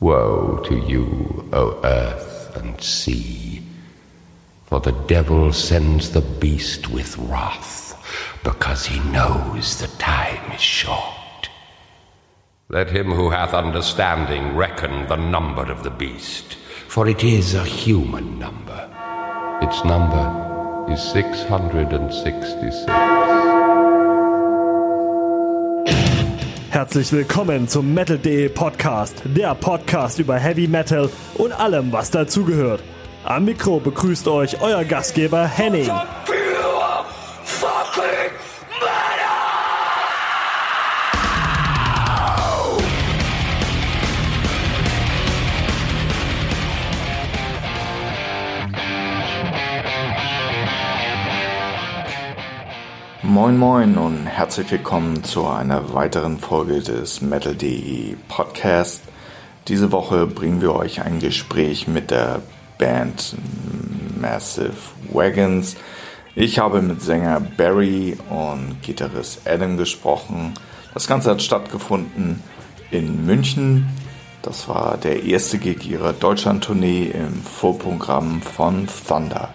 Woe to you, O earth and sea, for the devil sends the beast with wrath, because he knows the time is short. Let him who hath understanding reckon the number of the beast, for it is a human number. Its number is 666. Herzlich willkommen zum Metal.de Podcast, der Podcast über Heavy Metal und allem, was dazugehört. Am Mikro begrüßt euch euer Gastgeber Henning. Moin Moin und herzlich willkommen zu einer weiteren Folge des Metal.de Podcast. Diese Woche bringen wir euch ein Gespräch mit der Band Massive Wagons. Ich habe mit Sänger Barry und Gitarrist Adam gesprochen. Das Ganze hat stattgefunden in München. Das war der erste Gig ihrer Deutschland-Tournee im Vorprogramm von Thunder.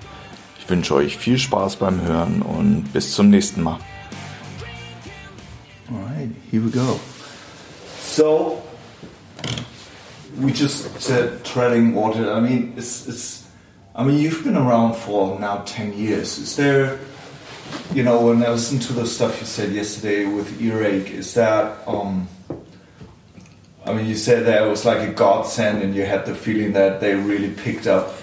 Ich wünsche euch viel Spaß beim Hören und bis zum nächsten Mal. All right, here we go. So we just said treading water. I mean, it's it's. I mean, you've been around for now ten years. Is there, you know, when I listened to the stuff you said yesterday with earache, is that um. I mean, you said that it was like a godsend, and you had the feeling that they really picked up,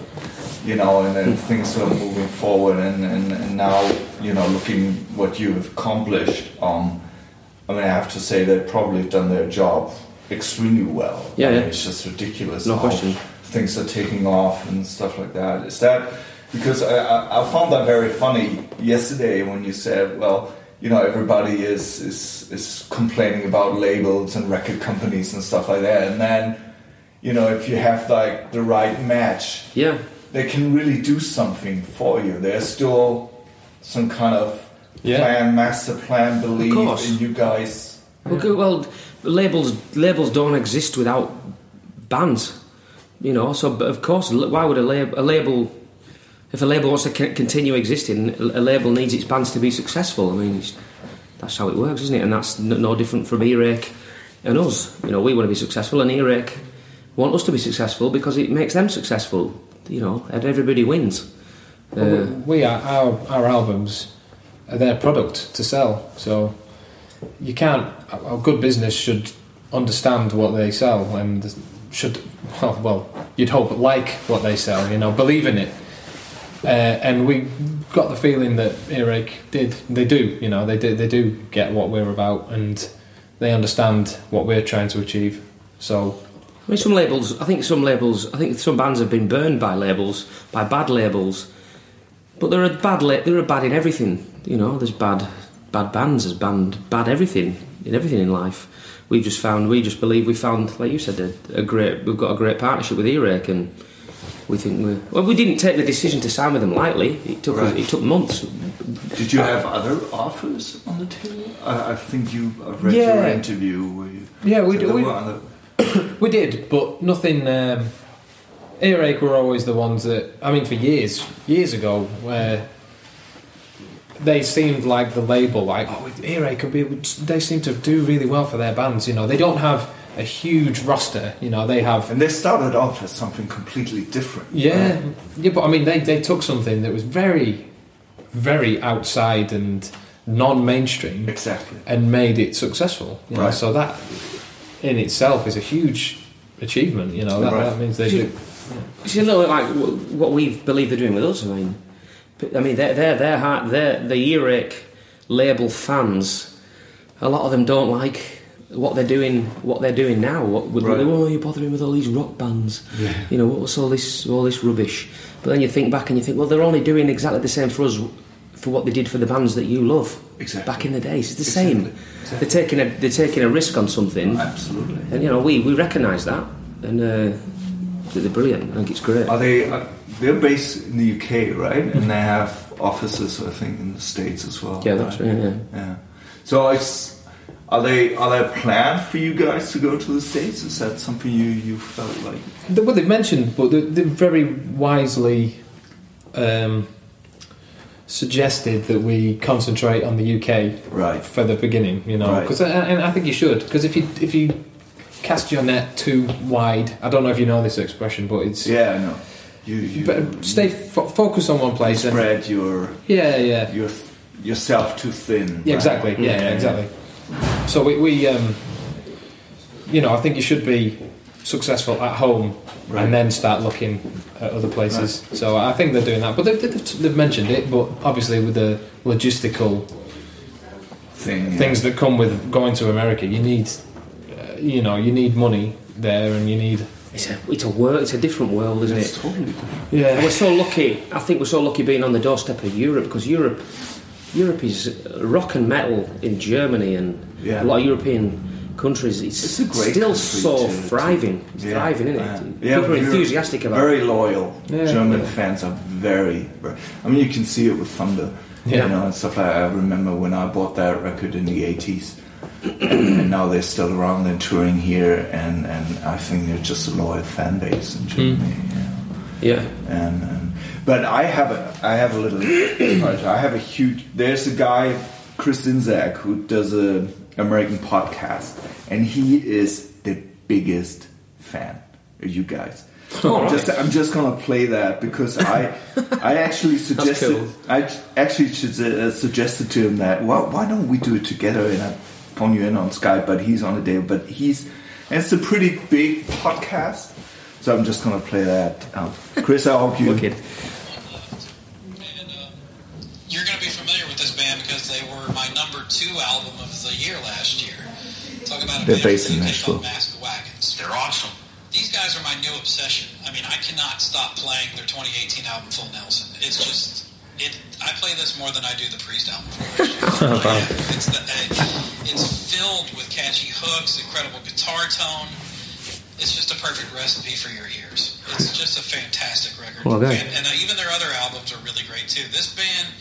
you know, and then things were moving forward, and, and, and now, you know, looking what you have accomplished. Um, I mean, I have to say they've probably done their job extremely well. Yeah, I mean, yeah. it's just ridiculous. No question. Things are taking off and stuff like that. Is that because I, I, I found that very funny yesterday when you said, well, you know, everybody is, is is complaining about labels and record companies and stuff like that, and then, you know, if you have like the right match, Yeah, they can really do something for you. There's still some kind of Yeah. plan, master plan, belief in you guys. well, well, labels labels don't exist without bands, you know. So, but of course, why would a, lab, a label, if a label wants to c- continue existing, a label needs its bands to be successful. I mean, it's, that's how it works, isn't it? And that's n- no different from Earache and us. You know, we want to be successful, and Earache want us to be successful because it makes them successful. You know, and everybody wins. Well, Uh, we are our our albums are their product to sell. So you can't. A good business should understand what they sell and should well, well you'd hope like what they sell. You know, believe in it. Uh, and we got the feeling that Earache did. They do. You know, they do. They do get what we're about and they understand what we're trying to achieve. So I mean, some labels. I think some labels. I think some bands have been burned by labels, by bad labels. But there are bad. La- there are bad in everything. You know, there's bad, bad bands. There's bad, bad everything in everything in life. We just found. We just believe we found, like you said, a, a great. We've got a great partnership with Earache, and we think we. Well, we didn't take the decision to sign with them lightly. It took. Right. It took months. Did you have other offers on the table? I, I think you I read your Yeah. interview where you Yeah, we do- we- were other- We did, but nothing. Um, Earache were always the ones that I mean, for years, years ago, where they seemed like the label, like oh, Earache could be. They seem to do really well for their bands. You know, they don't have a huge roster. You know, they have. and they started off as something completely different. Yeah, yeah, but I mean, they they took something that was very, very outside and non-mainstream, Exactly. and made it successful. You know? Right. So that in itself is a huge achievement. You know, that, Right. that means they do. A little like what we believe they're doing with us. I mean, I mean, they're they're they're, hard, they're the Earache label fans. A lot of them don't like what they're doing. What they're doing now. What with, Right. oh, you're bothering with all these rock bands. You know, what's all this all this rubbish? But then you think back and you think, well, they're only doing exactly the same for us for what they did for the bands that you love Exactly. back in the days. It's the Exactly. same. They're taking a they're taking a risk on something, Absolutely. and you know we we recognise that, and uh, they're brilliant. I think it's great. Are they? Uh, they're based in the UK, right? And they have offices, I think, in the states as well. Yeah, that's right. Yeah. Yeah. So it's. Are they are there plans for you guys to go to the states? Is that something you you felt like? The- Well, they've mentioned, but they- they've very wisely um, suggested that we concentrate on the UK Right. for the beginning. You know, Right. because and I think you should. Because if you if you cast your net too wide, I don't know if you know this expression, but it's Yeah, I know. You you but stay fo- focus on one place. And, spread your yeah, yeah, your yourself too thin. Yeah, right? exactly. Yeah, yeah, exactly. So we, we um, you know, I think you should be successful at home Right. and then start looking at other places. So I think they're doing that, but they've, they've, they've mentioned it. But obviously, with the logistical Thing. yeah. things that come with going to America, you need, uh, you know, you need money there, and you need. It's a it's a world. It's a different world, isn't It's it? totally different. And Yeah. we're so lucky. I think we're so lucky being on the doorstep of Europe because Europe, Europe is rock and metal in Germany and Yeah. a lot of European countries. It's, It's a great still so to- to- thriving. It's Yeah, thriving, isn't yeah. it? Yeah, People are enthusiastic about Very loyal. Yeah, German fans are very, very. I mean, you can see it with Thunder, you know, and stuff like. that. I remember when I bought that record in the '80s, and, now they're still around and touring here, and and I think they're just a loyal fan base in hmm. Germany. Yeah. Yeah. and, and but I have a I have a little I have a huge there's a guy Chris Zinzak who does a American podcast and he is the biggest fan of you guys. All I'm right. just I'm just gonna play that because I I actually suggested cool. I actually should, uh, suggested to him that why, why don't we do it together and I phone you in on Skype but he's on a day but he's and it's a pretty big podcast so I'm just gonna play that out. Chris I hope you Wicked. And uh, you're going to be familiar with this band because they were my number two album of the year last year. Talk about a They're band based from in the UK Nashville. called Massive Wagons. They're awesome. These guys are my new obsession. I mean, I cannot stop playing their 2018 album, Full Nelson. It's just, it. I play this more than I do the Priest album. For you. Yeah, it's, the, it's filled with catchy hooks, incredible guitar tone. It's just a perfect recipe for your ears. It's just a fantastic record. Well. And, and uh, even their other albums are really great too. This band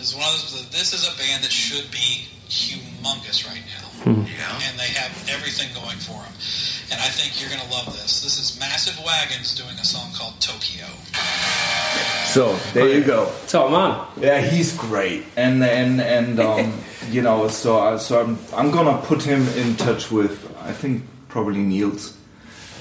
is one of those. This is a band that should be humongous right now, Hmm. and they have everything going for them. And I think you're going to love this. This is Massive Wagons doing a song called Tokyo. So there you go. Top man. Yeah, he's great, and and and um, you know, so I, so I'm I'm gonna put him in touch with I think probably Niels,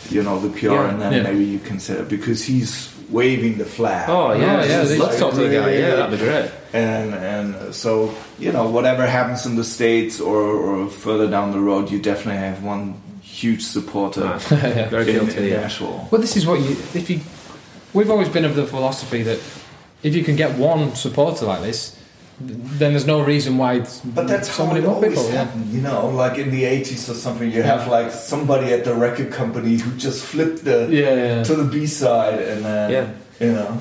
you know, the PR, Yeah. and then Yeah. maybe you can say because he's waving the flag. Oh yeah, yeah, yeah. they- Let's talk to the guy. Yeah, that'd be great. And and so you know, whatever happens in the states or, or further down the road, you definitely have one huge supporter Nice. Very in, guilty. in Yeah. Nashville. Well, this is what you. If you, we've always been of the philosophy that if you can get one supporter like this, then there's no reason why. it's But that's so how many it more always people. Yeah. you know. Like in the '80s or something, you have like somebody at the record company who just flipped the Yeah, yeah. to the B side, and then Yeah. you know.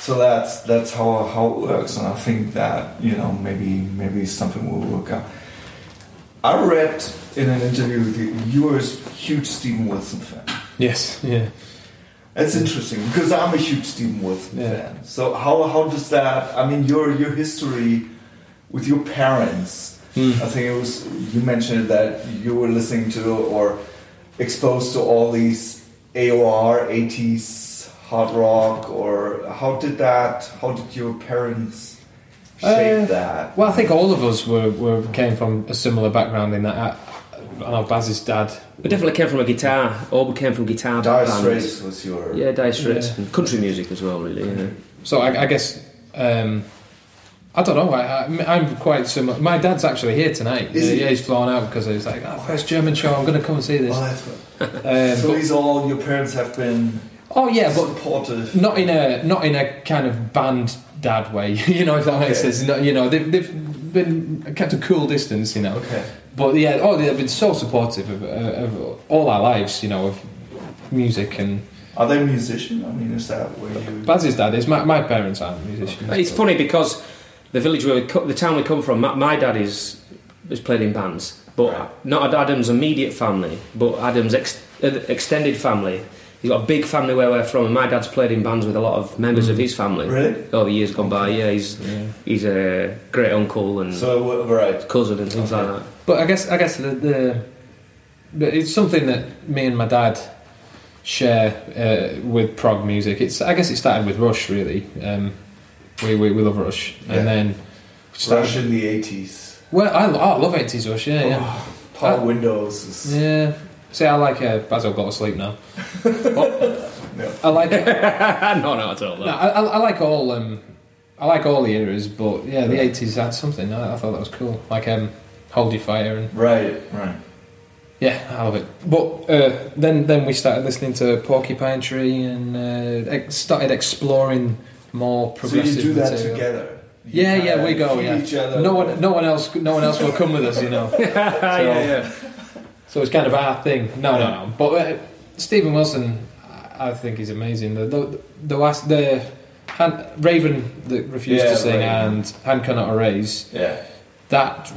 So that's that's how how it works, and I think that you know maybe maybe something will work out. I read in an interview with you, you were a huge Steven Wilson fan. Yes. Yeah. That's interesting because I'm a huge Steven Wilson Yeah. fan. So how how does that? I mean, your your history with your parents. Hmm. I think it was you mentioned that you were listening to or exposed to all these AOR 80s hard rock, or how did that? How did your parents shape Uh, that? Well, I think all of us were, were came from a similar background in that. I, I know Baz's dad. We definitely came from a guitar. All we came from guitar Dire. Straits was your Yeah, Dire Straits Yeah. and country music as well. Really. Yeah. So I, I guess um, I don't know. I, I, I'm quite similar. My dad's actually here tonight. Is Uh, he? Yeah, he's flown out because he's like, oh, first German show. I'm going to come and see this. Oh, that's good. Um, So but- these all your parents have been oh yeah, but supportive. not in a not in a kind of band dad way. you know if that makes sense. You know they've they've been kept a cool distance. You know. Okay. But yeah, oh, they've been so supportive of, uh, of all our lives. You know of music and Are they musicians? I mean, is that where you? Baz's dad is. My, my parents aren't musicians. It's funny because the village where we co- the town we come from, my, my dad is is played in bands, but Right. not Adam's immediate family, but Adam's ex, uh, extended family he's got a big family where we're from, and my dad's played in bands with a lot of members of his family. Really? Over the years gone by, yeah. He's he's a great uncle and So uh, right. cousin and things Okay. like that. But I guess I guess the, the but it's something that me and my dad share uh, with prog music. It's I guess it started with Rush really. Um, we, we we love Rush, Yeah. and then started- Rush in the eighties. Well, I, I love 80s Rush. Yeah, yeah, Power Uh, Windows is yeah. See, I like uh, Basil got to sleep now. no. I like no, not at all. no, I, I, I like all um, I like all the eras, but yeah, the 80s had something. I, I thought that was cool. Like um, Hold Your Fire and right, right. Yeah, I love it. But uh, then then we started listening to Porcupine Tree and uh, ex- started exploring more So progressive you do that material. together. You Yeah, yeah, we go. feed Yeah, Each other. no one, no one else, no one else will come with us. You know. so, yeah, yeah. So it's kind of our thing. No, no, no. But uh, Steven Wilson, I think he's amazing. The the the, last, the hand, Raven that refused Yeah, to sing Raven. and Hand Cannot Erase. Yeah. That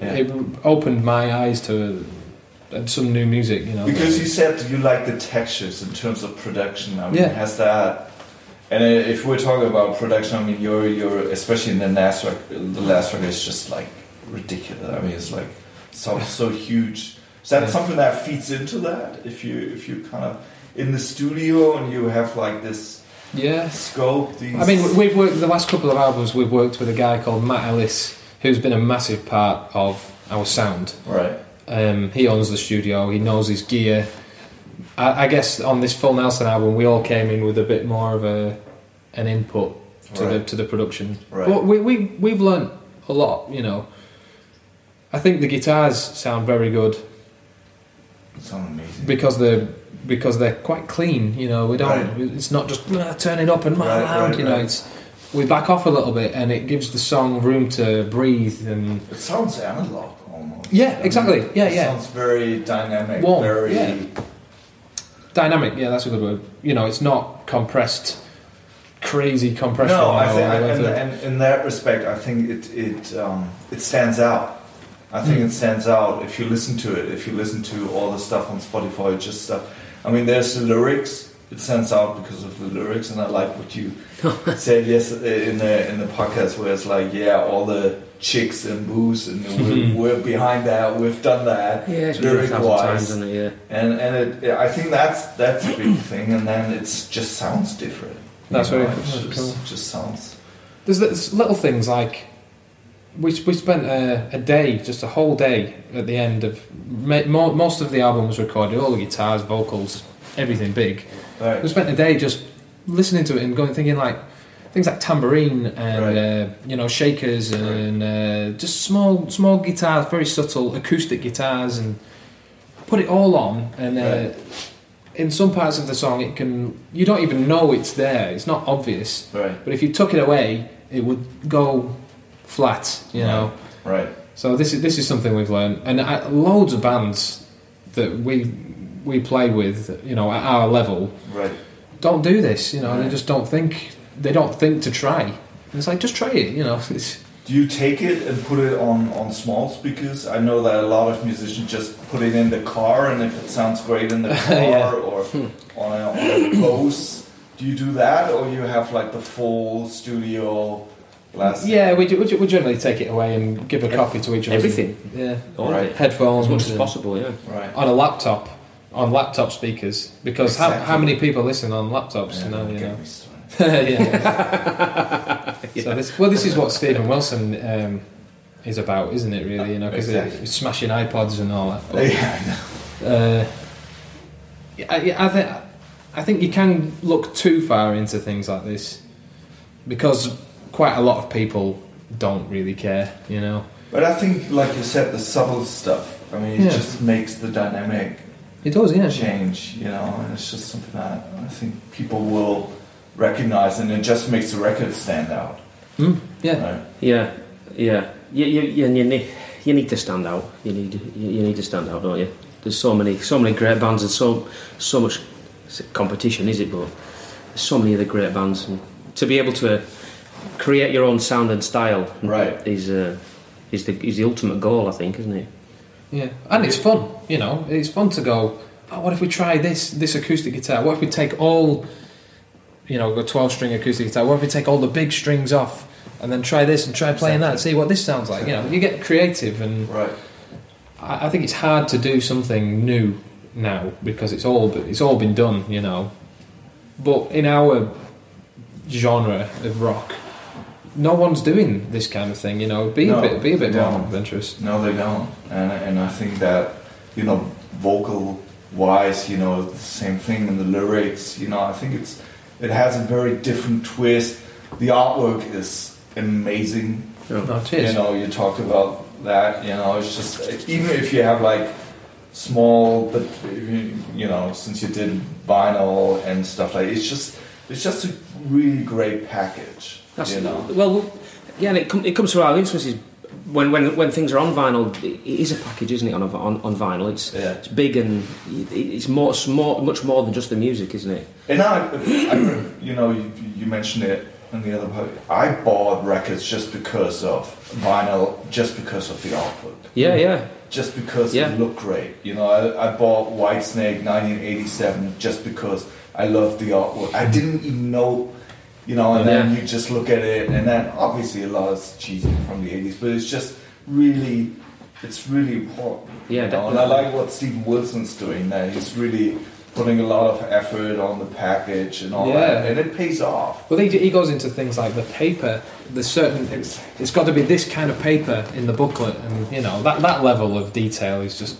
Yeah. it opened my eyes to uh, some new music. You know, Because you said you like the textures in terms of production. I mean, Yeah. has that? And uh, if we're talking about production, I mean, you're you're especially in the last record. The last record is just like ridiculous. I mean, it's like so so huge. Is that something that feeds into that? If you if you kind of in the studio and you have like this yeah. scope. These I mean, we've worked the last couple of albums. We've worked with a guy called Matt Ellis, who's been a massive part of our sound. right. Um, he owns the studio. He knows his gear. I, I guess on this Full Nelson album, we all came in with a bit more of a an input to the to the production. Right. But we we we've learned a lot. You know, I think the guitars sound very good Sound amazing. because they're because they're quite clean. You know, we don't. Right. It's not just "Ah, turn it up and Right, loud. right, you know, it's we back off a little bit, and it gives the song room to breathe. And It sounds analog almost. Yeah, exactly. Yeah, it yeah. Sounds very dynamic. Warm, Very. yeah. dynamic. Yeah, that's a good word. You know, it's not compressed, crazy compression. No, I think, and, and in that respect, I think it it um, it stands out. I think Mm. it stands out if you listen to it. If you listen to all the stuff on Spotify, just stuff. I mean, there's the lyrics. It stands out because of the lyrics, and I like what you said yes in the in the podcast, where it's like, yeah, all the chicks and booze, and we're, we're behind that. We've done that. Yeah, it's been a thousand lyric-wise. times, it? Yeah. And and it, I think that's that's a big thing, and then it's just sounds different. That's very it cool, just, cool. just sounds. There's, there's little things like we we spent a, a day, just a whole day at the end of mo- most of the album was recorded, all the guitars, vocals, everything big. Right. We spent a day just listening to it and going thinking like things like tambourine and Right. uh, you know shakers and uh, just small small guitars, very subtle acoustic guitars, and put it all on. And uh, Right. in some parts of the song, it can you don't even know it's there. It's not obvious. Right. But if you took it away, it would go flat. You know. Right. So this is this is something we've learned, and uh, loads of bands that we we play with, you know, at our level, Right. don't do this. You know, they just don't think they don't think to try. And it's like just try it. You know, it's, Do you take it and put it on on small speakers? I know that a lot of musicians just put it in the car, and if it sounds great in the car Yeah. or on a, on a Bose, do you do that, or you have like the full studio blast? yeah, we, do, we, do- we generally take it away and give a copy to each other. us. Everything. Yeah, All of Right. headphones As much as possible, yeah. Right. on a laptop, on laptop speakers, because how, Exactly. how many people listen on laptops? Yeah, you know, you know. me started. yeah. So this, well, this is what Steven Wilson um, is about, isn't it? Really, you know, because Exactly. he's smashing iPods and all that. But, Yeah, I know. uh, I, I, think I think you can look too far into things like this because quite a lot of people don't really care. You know, But I think, like you said, the subtle stuff. I mean, it Yeah. just makes the dynamic it does. Yeah, change, you know, and it's just something that I think people will recognize, and it just makes the record stand out. Mm, yeah. Right? Yeah, yeah. You, you, you, you, need, you need to stand out. You need you, you need to stand out, don't you? There's so many so many great bands and so so much competition, is it? But there's so many other great bands, and to be able to create your own sound and style, Right. is uh, is the is the ultimate goal, I think, isn't it? Yeah, and it's fun. You know, it's fun to go. oh, what if we try this this acoustic guitar? What if we take all, you know, a twelve string acoustic guitar? What if we take all the big strings off and then try this and try playing that, and see what this sounds like? You know, you get creative, and Right. I, I think it's hard to do something new now because it's all it's all been done, you know. But in our genre of rock, no one's doing this kind of thing. You know, be No, a bit be a bit they more don't. adventurous. No, they don't. And and I think that you know, vocal wise, you know, the same thing in the lyrics. You know, I think it's it has a very different twist. The artwork is amazing. No, oh, it is. You know, you talked about that. You know, it's just even if you have like small, but you, you know, since you did vinyl and stuff like, it's just it's just a really great package. That's, you know, Well, yeah, and it, com- it comes through our influences. When, when, when things are on vinyl, it is a package, isn't it? On, on, on vinyl, it's Yeah. it's big and it's more, it's more much more than just the music, isn't it? And I, I you know, you, you mentioned it in the other part. I bought records just because of vinyl, just because of the artwork, Yeah, yeah, just because Yeah. it looked great. You know, I, I bought Whitesnake 1987 just because I loved the artwork. I didn't even know, you know, and then Yeah. you just look at it, and then obviously a lot is cheesy from the 80s, but it's just really, it's really important. Yeah, you know? and I like what Steven Wilson's doing there. He's really putting a lot of effort on the package and all Yeah. that, and it pays off. Well, he, he goes into things like the paper. There's certain it's, it's got to be this kind of paper in the booklet, and you know that that level of detail is just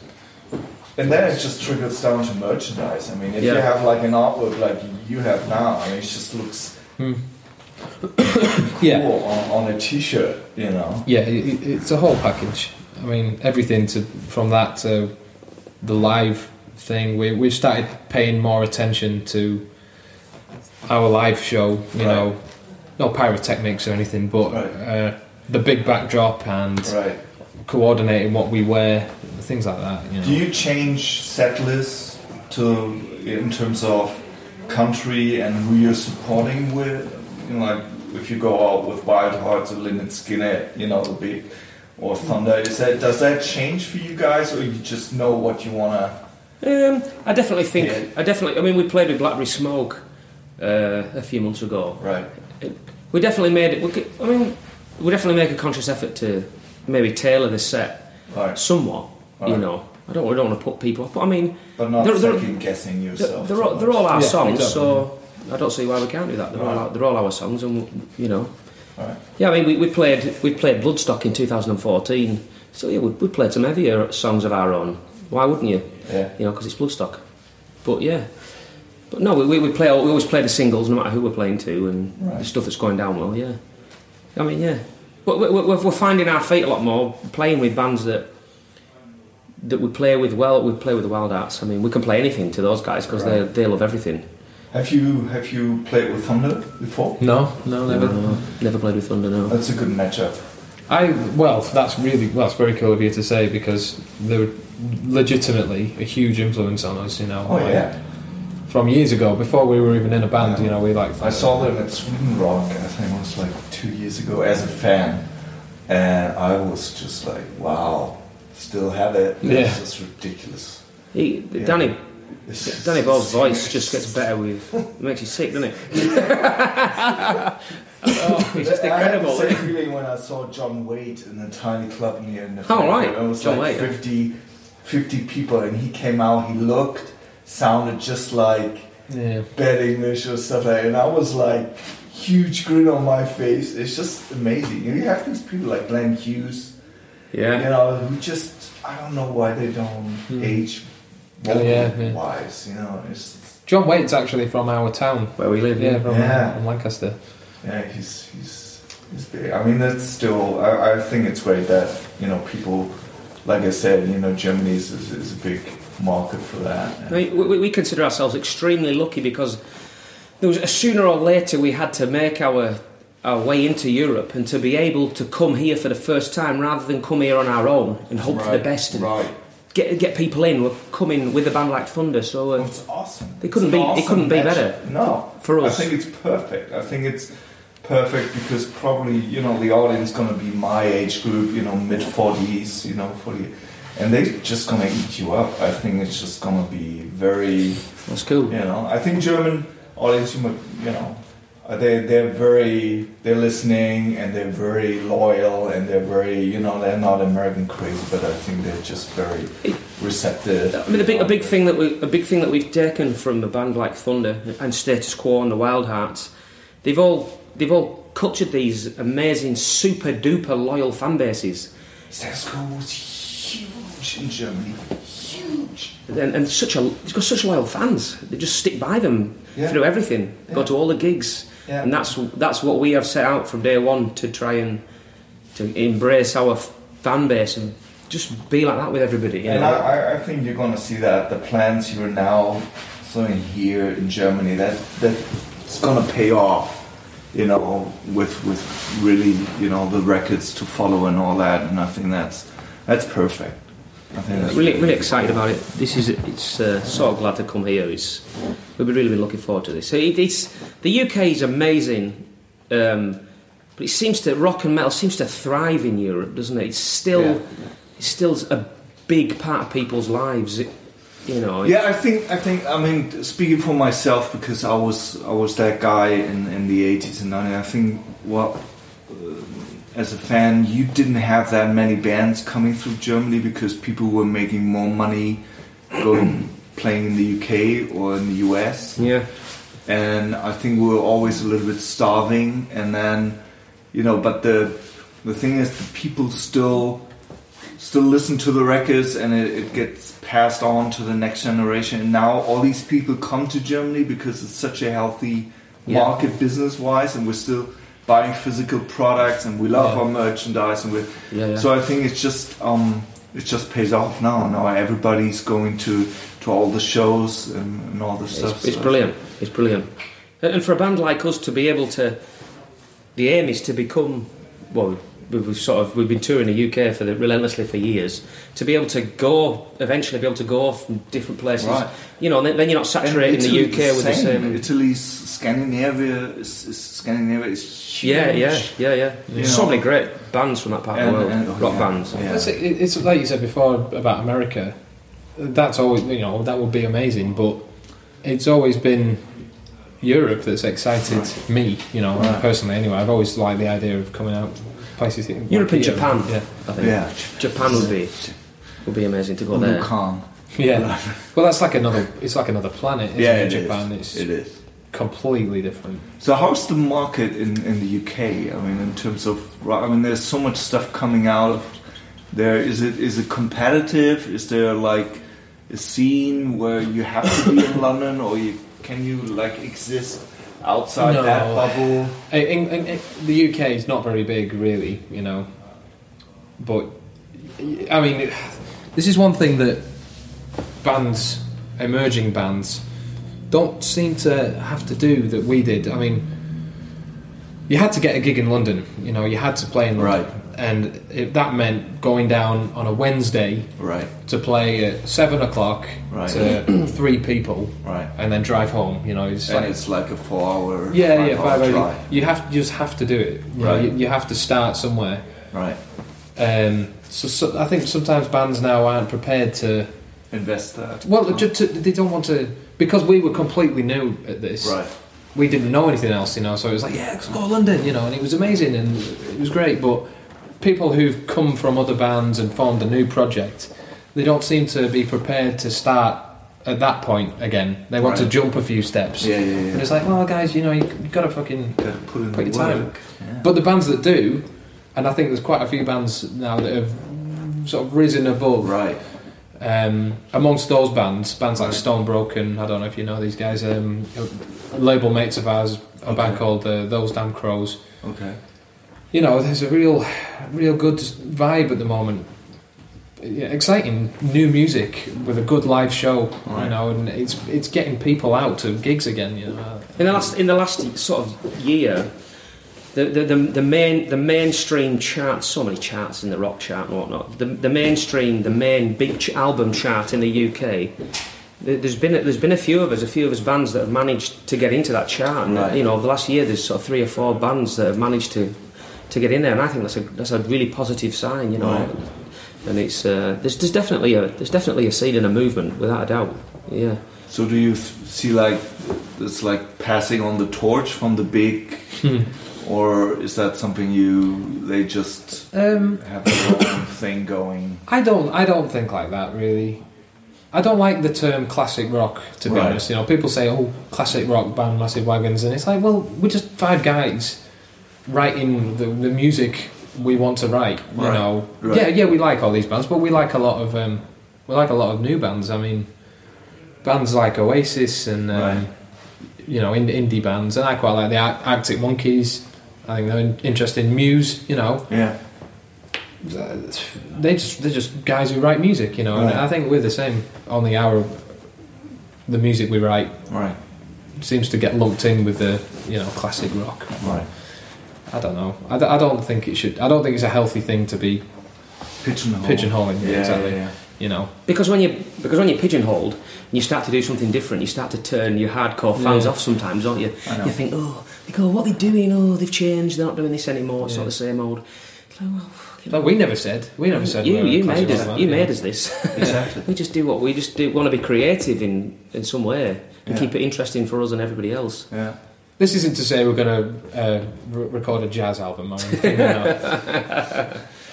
And then it just trickles down to merchandise. I mean, if you have like an artwork like you have now, I mean, it just looks yeah cool on, on a T-shirt, you know. yeah. It, it- it's a whole package. I mean, everything to from that to the live thing. We we've started paying more attention to our live show. You Right. know, no pyrotechnics or anything, but Right. uh, the big backdrop and Right. coordinating what we wear, things like that. You know. Do you change set lists to in terms of country and who you're supporting with? You know, like if you go out with Wild Hearts or Lynyrd Skynyrd, you know, the big or Thunder, is that does that change for you guys, or you just know what you wanna? Um, I definitely think. Yeah. I definitely. I mean, we played with Blackberry Smoke uh, a few months ago. Right. We definitely made it. We, could- I mean, we definitely make a conscious effort to maybe tailor the set Right. somewhat. You know, I don't. We don't want to put people off, but I mean, But not They're- they're- second guessing they're, yourself. they're, all, they're all our Yeah, songs, exactly. so I don't see why we can't do that. They're all Right. our, they're all our songs, and you know. Right. Yeah, I mean, we, we played we played Bloodstock in 2014, so yeah, we, we played some heavier songs of our own. Why wouldn't you? Yeah. You know, because it's Bloodstock. But yeah, but no, we, we, we play we always play the singles no matter who we're playing to, and the stuff that's going down well. Yeah, I mean, yeah, but we, we, we're finding our feet a lot more playing with bands that that we play with well. We play with the Wild Hearts. I mean, we can play anything to those guys because Right. they they love everything. Have you have you played with Thunder before? No, no, never. No, never played with Thunder. No. That's a good matchup. I well, that's really well, that's very cool of you to say because they're legitimately a huge influence on us. You know, Oh like, yeah. from years ago, before we were even in a band. Yeah. You know, we like I saw them at Sweden Rock. I think it was like two years ago as a fan, and I was just like, wow, still have it. Yeah. It's just ridiculous. He, Yeah. Danny It's just- Danny Bowes's voice just gets better with. It makes you sick, doesn't it? oh, it's just I had the incredible. same feeling when I saw John Waite in a tiny club near in the Oh, right. It was John like Waite, yeah. 50, 50 people, and he came out. He looked, sounded just like yeah. Bad English or stuff like that. And I was like, huge grin on my face. It's just amazing. And you have these people like Glenn Hughes, you know, who just, I don't know why they don't hmm. age Oh, yeah, yeah. wise, you know. It's, John Waite's actually from our town. Where we live, Yeah, yeah. from, uh, Yeah. from Lancaster. yeah, he's, he's, he's big. I mean, that's still, I, I think it's great that, you know, people, like I said, you know, Germany is, is, is a big market for that. I mean, we, we consider ourselves extremely lucky because there was a sooner or later we had to make our our way into Europe and to be able to come here for the first time rather than come here on our own and hope for the best and Right. get get people in. We're coming with a band like Thunder, so uh, it's awesome. They couldn't It's be- it couldn't be better. No, For us. I think it's perfect. I think it's perfect because probably you know the audience going to be my age group, you know, mid forties, you know, forty, and they're just gonna eat you up. I think it's just gonna be very, That's cool. you know. I think German audience, you know, Uh, they they're very they're listening and they're very loyal and they're very you know they're not American crazy, but I think they're just very receptive. I mean, a big, a big thing that we, a big thing that we've taken from a band like Thunder and Status Quo and the Wild Hearts, they've all, they've all cultured these amazing, super duper loyal fan bases, Status Quo was huge in Germany, huge. and, and such a, they've got such loyal fans. They just stick by them Yeah. through everything, go to all the gigs, Yeah. and that's that's what we have set out from day one to try and to embrace our fan base and just be like that with everybody. You And know? I, I- think you're going to see that the plans you're now sowing here in Germany that that it's going to pay off. You know, with with really you know the records to follow and all that, and I think that's that's perfect. I think really, really excited about it. This is it's uh, so glad to come here. It's we've been really been looking forward to this. So it, it's the UK is amazing, um, but it seems to rock and metal seems to thrive in Europe, doesn't it? It's still Yeah. it's still a big part of people's lives. It, you know, Yeah, I think I think I mean speaking for myself because I was I was that guy in, in the eighties and 90s. I think well, uh, as a fan, you didn't have that many bands coming through Germany because people were making more money going playing in the UK or in the US, yeah, and I think we were always a little bit starving. And then, you know, but the the thing is, the people still still listen to the records and it, it gets passed on to the next generation and now all these people come to germany because it's such a healthy Yeah. market business wise and we're still buying physical products and we love Yeah. our merchandise and we Yeah, yeah. so i think it's just um it just pays off now now everybody's going to to all the shows and, and all the stuff it's, it's so- brilliant. It's brilliant. And and for a band like us to be able to, the aim is to become well. We've we've sort of we've been touring the UK for the, relentlessly for years. To be able to go eventually, be able to go from different places, Right. you know, then, then you're not And saturating the Italy UK with the same. Italy's Scandinavia is, is Scandinavia is huge. yeah, yeah, yeah, yeah. You so know. many great bands from that part of the world, and- oh, rock yeah. bands. Yeah. It's, it- it's like you said before about America. That's always you know that would be amazing, but it's always been Europe that's excited me. You know, Right. personally. Anyway, I've always liked the idea of coming out places. like Europe and here. Japan, Yeah, I think. Yeah. Japan would be would be amazing to go there. Budokan. yeah. Well, that's like another. It's like another planet. Isn't Yeah, it? it is. Japan. It's It is. completely different. So how's the market in, in the UK? I mean, in terms of, I mean, there's so much stuff coming out of there. Is it is it competitive? Is there like a scene where you have to be in London, or you can you like exist outside No. that bubble? In, in, in, the UK is not very big, really, you know. But I mean, this is one thing that bands, emerging bands, don't seem to have to do that we did. I mean, you had to get a gig in London. You know, you had to play in London, Right. and it, that meant going down on a Wednesday Right, to play at seven o'clock Right. to three people, right. and then drive home. You know, it's And like it's like a four-hour, yeah, five yeah, five hour. You have you just have to do it. You, know, you, you have to start somewhere. Right, Um, so, so I think sometimes bands now aren't prepared to. invest that. Well, to, they don't want to because we were completely new at this. Right, We didn't know anything else, you know. So it was like, yeah, let's go to London, you know, and it was amazing and it was great. But people who've come from other bands and formed a new project, they don't seem to be prepared to start at that point again. They want to jump a few steps. yeah, yeah, And it's like, well, guys, you know, you, you've got to fucking Got to put in Put your time. Yeah. But the bands that do, and I think there's quite a few bands now that have sort of risen above. right, Um, amongst those bands, bands like Stone Broken, I don't know if you know these guys, um, label mates of ours, a band called uh, Those Damn Crows. okay. You know, there's a real, real good vibe at the moment. Yeah, exciting new music with a good live show, you know, and it's it's getting people out to gigs again. You know, In the last in the last sort of year, the the, the, the main the mainstream charts, so many charts in the rock chart and whatnot. The, the mainstream, the main big ch- album chart in the UK. there- There's been a, there's been a few of us, a few of us bands that have managed to get into that chart. And, Right. You know, over the last year, there's sort of three or four bands that have managed to to get in there, and I think that's a that's a really positive sign. You know, Right. and it's uh, there's, there's definitely a there's definitely a scene and a movement without a doubt. Yeah. So do you f- see like it's like passing on the torch from the big, or is that something you they just Um, have their own thing going? I don't. I don't think like that really. I don't like the term classic rock. To be Right. honest, you know, people say, "Oh, classic rock band, Massive Wagons," and it's like, well, we're just five guys writing the, the music we want to write. You Right. know, Right. yeah, yeah, we like all these bands, but we like a lot of um, we like a lot of new bands. I mean, bands like Oasis and um, you know, in, indie bands, and I quite like the Arctic Monkeys. I think they're interested in- interesting. Muse, you know, Yeah, they just they're just guys who write music, you know. Right. And I think we're the same. on the hour. the music we write right, seems to get lumped in with the you know classic rock. right. I don't know. I, d- I don't think it should. I don't think it's a healthy thing to be Pigeonhole. pigeonholing. Yeah, exactly. yeah. You know. Because when you because when you're pigeonholed and you start to do something different, you start to turn your hardcore fans Yeah. off sometimes, don't you? You think, oh, they go, what are they doing? Oh, they've changed. They're not doing this anymore. It's Yeah. not the same old. It's like, well, No, we never said. We never said. you you made us you know. made us this. Exactly. we just do what we just do. Want to be creative in in some way and Yeah. keep it interesting for us and everybody else. Yeah. This isn't to say we're going to uh, re- record a jazz album or anything. no.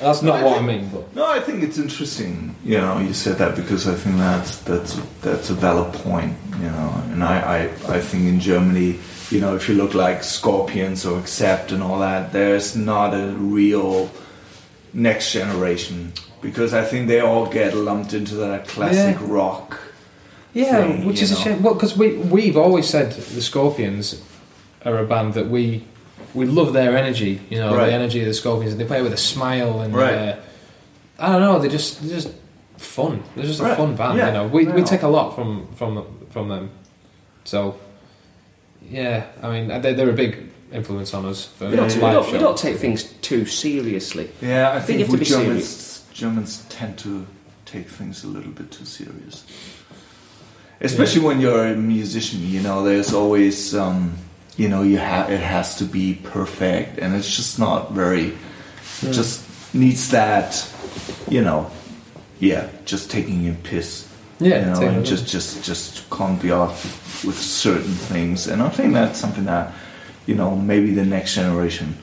That's not what I mean. But No, I think it's interesting. You know, you said that because I think that's that's that's a valid point. You know, and I I, I think in Germany, you know, if you look like Scorpions or Accept and all that, there's not a real next generation because I think they all get lumped into that classic Yeah. rock. Yeah, thing, which is a shame. Well, because we we've always said the Scorpions are a band that we we love their energy. You know, Right. the energy of the Scorpions. They play with a smile and Right. uh, I don't know. They're just they're just fun. They're just a fun band. Yeah. You know, we we take a lot from from from them. So yeah, I mean they, they're a big influence on us for We don't, we, don't, we don't take things too seriously. Yeah, I think think, you have to we Germans Germans tend to take things a little bit too serious. Especially when you're a musician, you know, there's always um, you know, you have it has to be perfect and it's just not very it just needs that you know, yeah, just taking a piss. Yeah, you know, and just just just can't be off with certain things. And I think that's something that, you know, maybe the next generation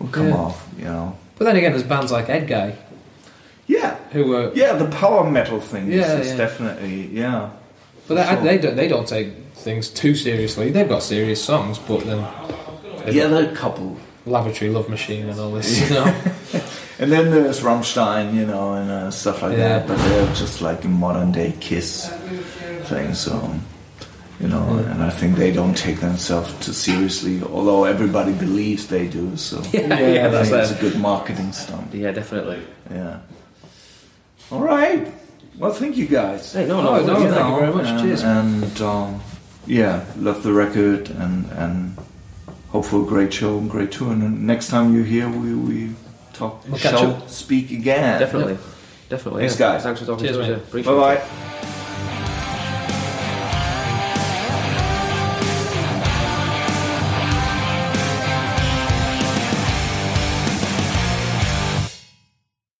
will come Yeah. off, you know. But then again, there's bands like Edguy Yeah, who were yeah, the power metal thing Yeah, is yeah. definitely yeah. But they, Sure. they, don't, they don't take things too seriously. They've got serious songs, but then Yeah, got there are a couple. Lavatory Love Machine and all this, you know. And then there's Rammstein, you know, and uh, stuff like Yeah. that. But they're just like a modern day Kiss thing. So, you know, and I think they don't take themselves too seriously, although everybody believes they do. So, Yeah, I yeah, that's think it's a good marketing stunt. Yeah, definitely. Yeah. All right. Well, thank you guys. Hey, no, Oh, no, no, no, thank you very much. And, Cheers. And um, yeah, love the record and and hope for a great show and great tour. And next time you're here, we we talk, We'll shall speak again. Definitely. Definitely. Thanks, yeah. guys. Thanks for talking Cheers, to us. mate. yeah. Appreciate Bye it. bye.